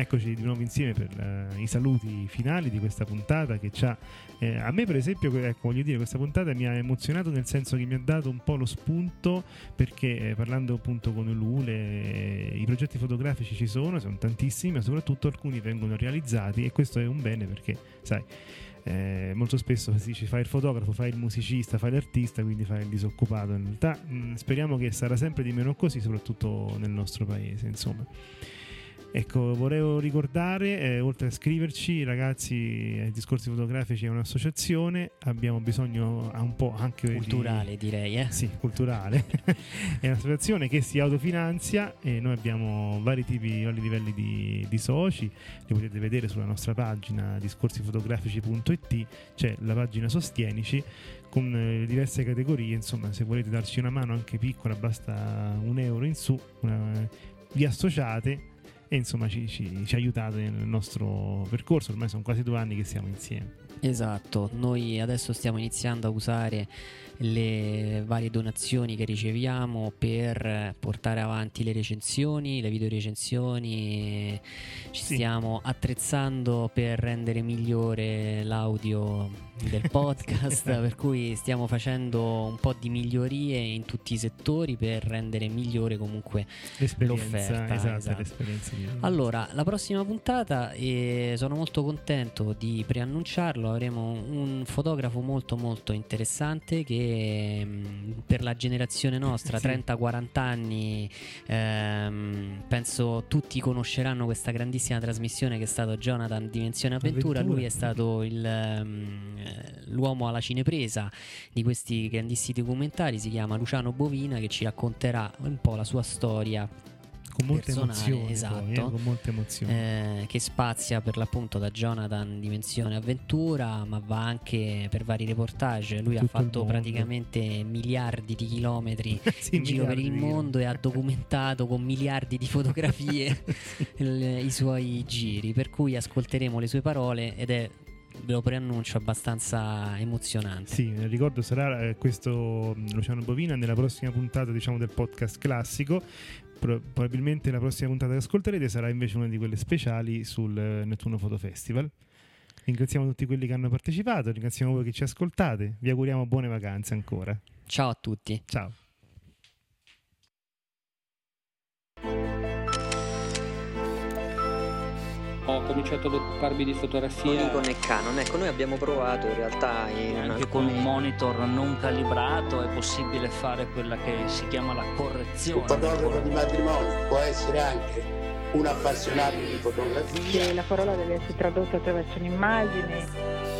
Eccoci di nuovo insieme per uh, i saluti finali di questa puntata che ci ha, eh, a me per esempio, ecco, voglio dire, questa puntata mi ha emozionato nel senso che mi ha dato un po' lo spunto perché eh, parlando appunto con Lule eh, i progetti fotografici ci sono, sono tantissimi, ma soprattutto alcuni vengono realizzati e questo è un bene perché, sai, eh, molto spesso si dice fai il fotografo, fai il musicista, fai l'artista, quindi fai il disoccupato. In realtà mh, mm, speriamo che sarà sempre di meno così, soprattutto nel nostro paese, insomma. Ecco, volevo ricordare, eh, oltre a scriverci, ragazzi, ai discorsi fotografici è un'associazione, abbiamo bisogno un po' anche culturale, di... direi, eh? Sì, culturale. è un'associazione che si autofinanzia e noi abbiamo vari tipi, vari livelli di, di soci, li potete vedere sulla nostra pagina discorsifotografici.it, c'è la pagina Sostienici con eh, diverse categorie, insomma, se volete darci una mano anche piccola, basta un euro in su, una, vi associate e insomma ci, ci, ci ha aiutato nel nostro percorso, ormai sono quasi due anni che siamo insieme. Esatto, noi adesso stiamo iniziando a usare le varie donazioni che riceviamo per portare avanti le recensioni, le videorecensioni, ci sì. stiamo attrezzando per rendere migliore l'audio del podcast, per cui stiamo facendo un po' di migliorie in tutti i settori per rendere migliore comunque l'offerta. Esatto, esatto. l'esperienza. Allora, la prossima puntata eh, sono molto contento di preannunciarlo, avremo un fotografo molto molto interessante che Ehm, per la generazione nostra, sì. 30-40 anni, ehm, penso tutti conosceranno questa grandissima trasmissione che è stato Jonathan Dimensione Avventura. Avventura. Lui è stato il, um, l'uomo alla cinepresa di questi grandissimi documentari, si chiama Luciano Bovina che ci racconterà un po' la sua storia con molte emozioni, esatto, poi, eh, con molte emozioni. Eh, che spazia per l'appunto da Jonathan Dimensione Avventura, ma va anche per vari reportage. Lui Tutto ha fatto praticamente miliardi di chilometri sì, in giro per il mondo e ha documentato con miliardi di fotografie il, i suoi giri. Per cui ascolteremo le sue parole ed è ve lo preannuncio abbastanza emozionante. Sì, ricordo sarà eh, questo mm, Luciano Bovina nella prossima puntata diciamo del podcast classico Pro- probabilmente la prossima puntata che ascolterete sarà invece una di quelle speciali sul eh, Nettuno Photo Festival. Ringraziamo tutti quelli che hanno partecipato, ringraziamo voi che ci ascoltate, vi auguriamo buone vacanze ancora. Ciao a tutti. Ciao. Ho cominciato ad occuparmi di fotografia. Con Nikon e Canon, ecco, noi abbiamo provato in realtà in anche alcuni... con un monitor non calibrato è possibile fare quella che si chiama la correzione. Un fotografo di matrimonio può essere anche un appassionato di fotografia. La parola deve essere tradotta attraverso un'immagine.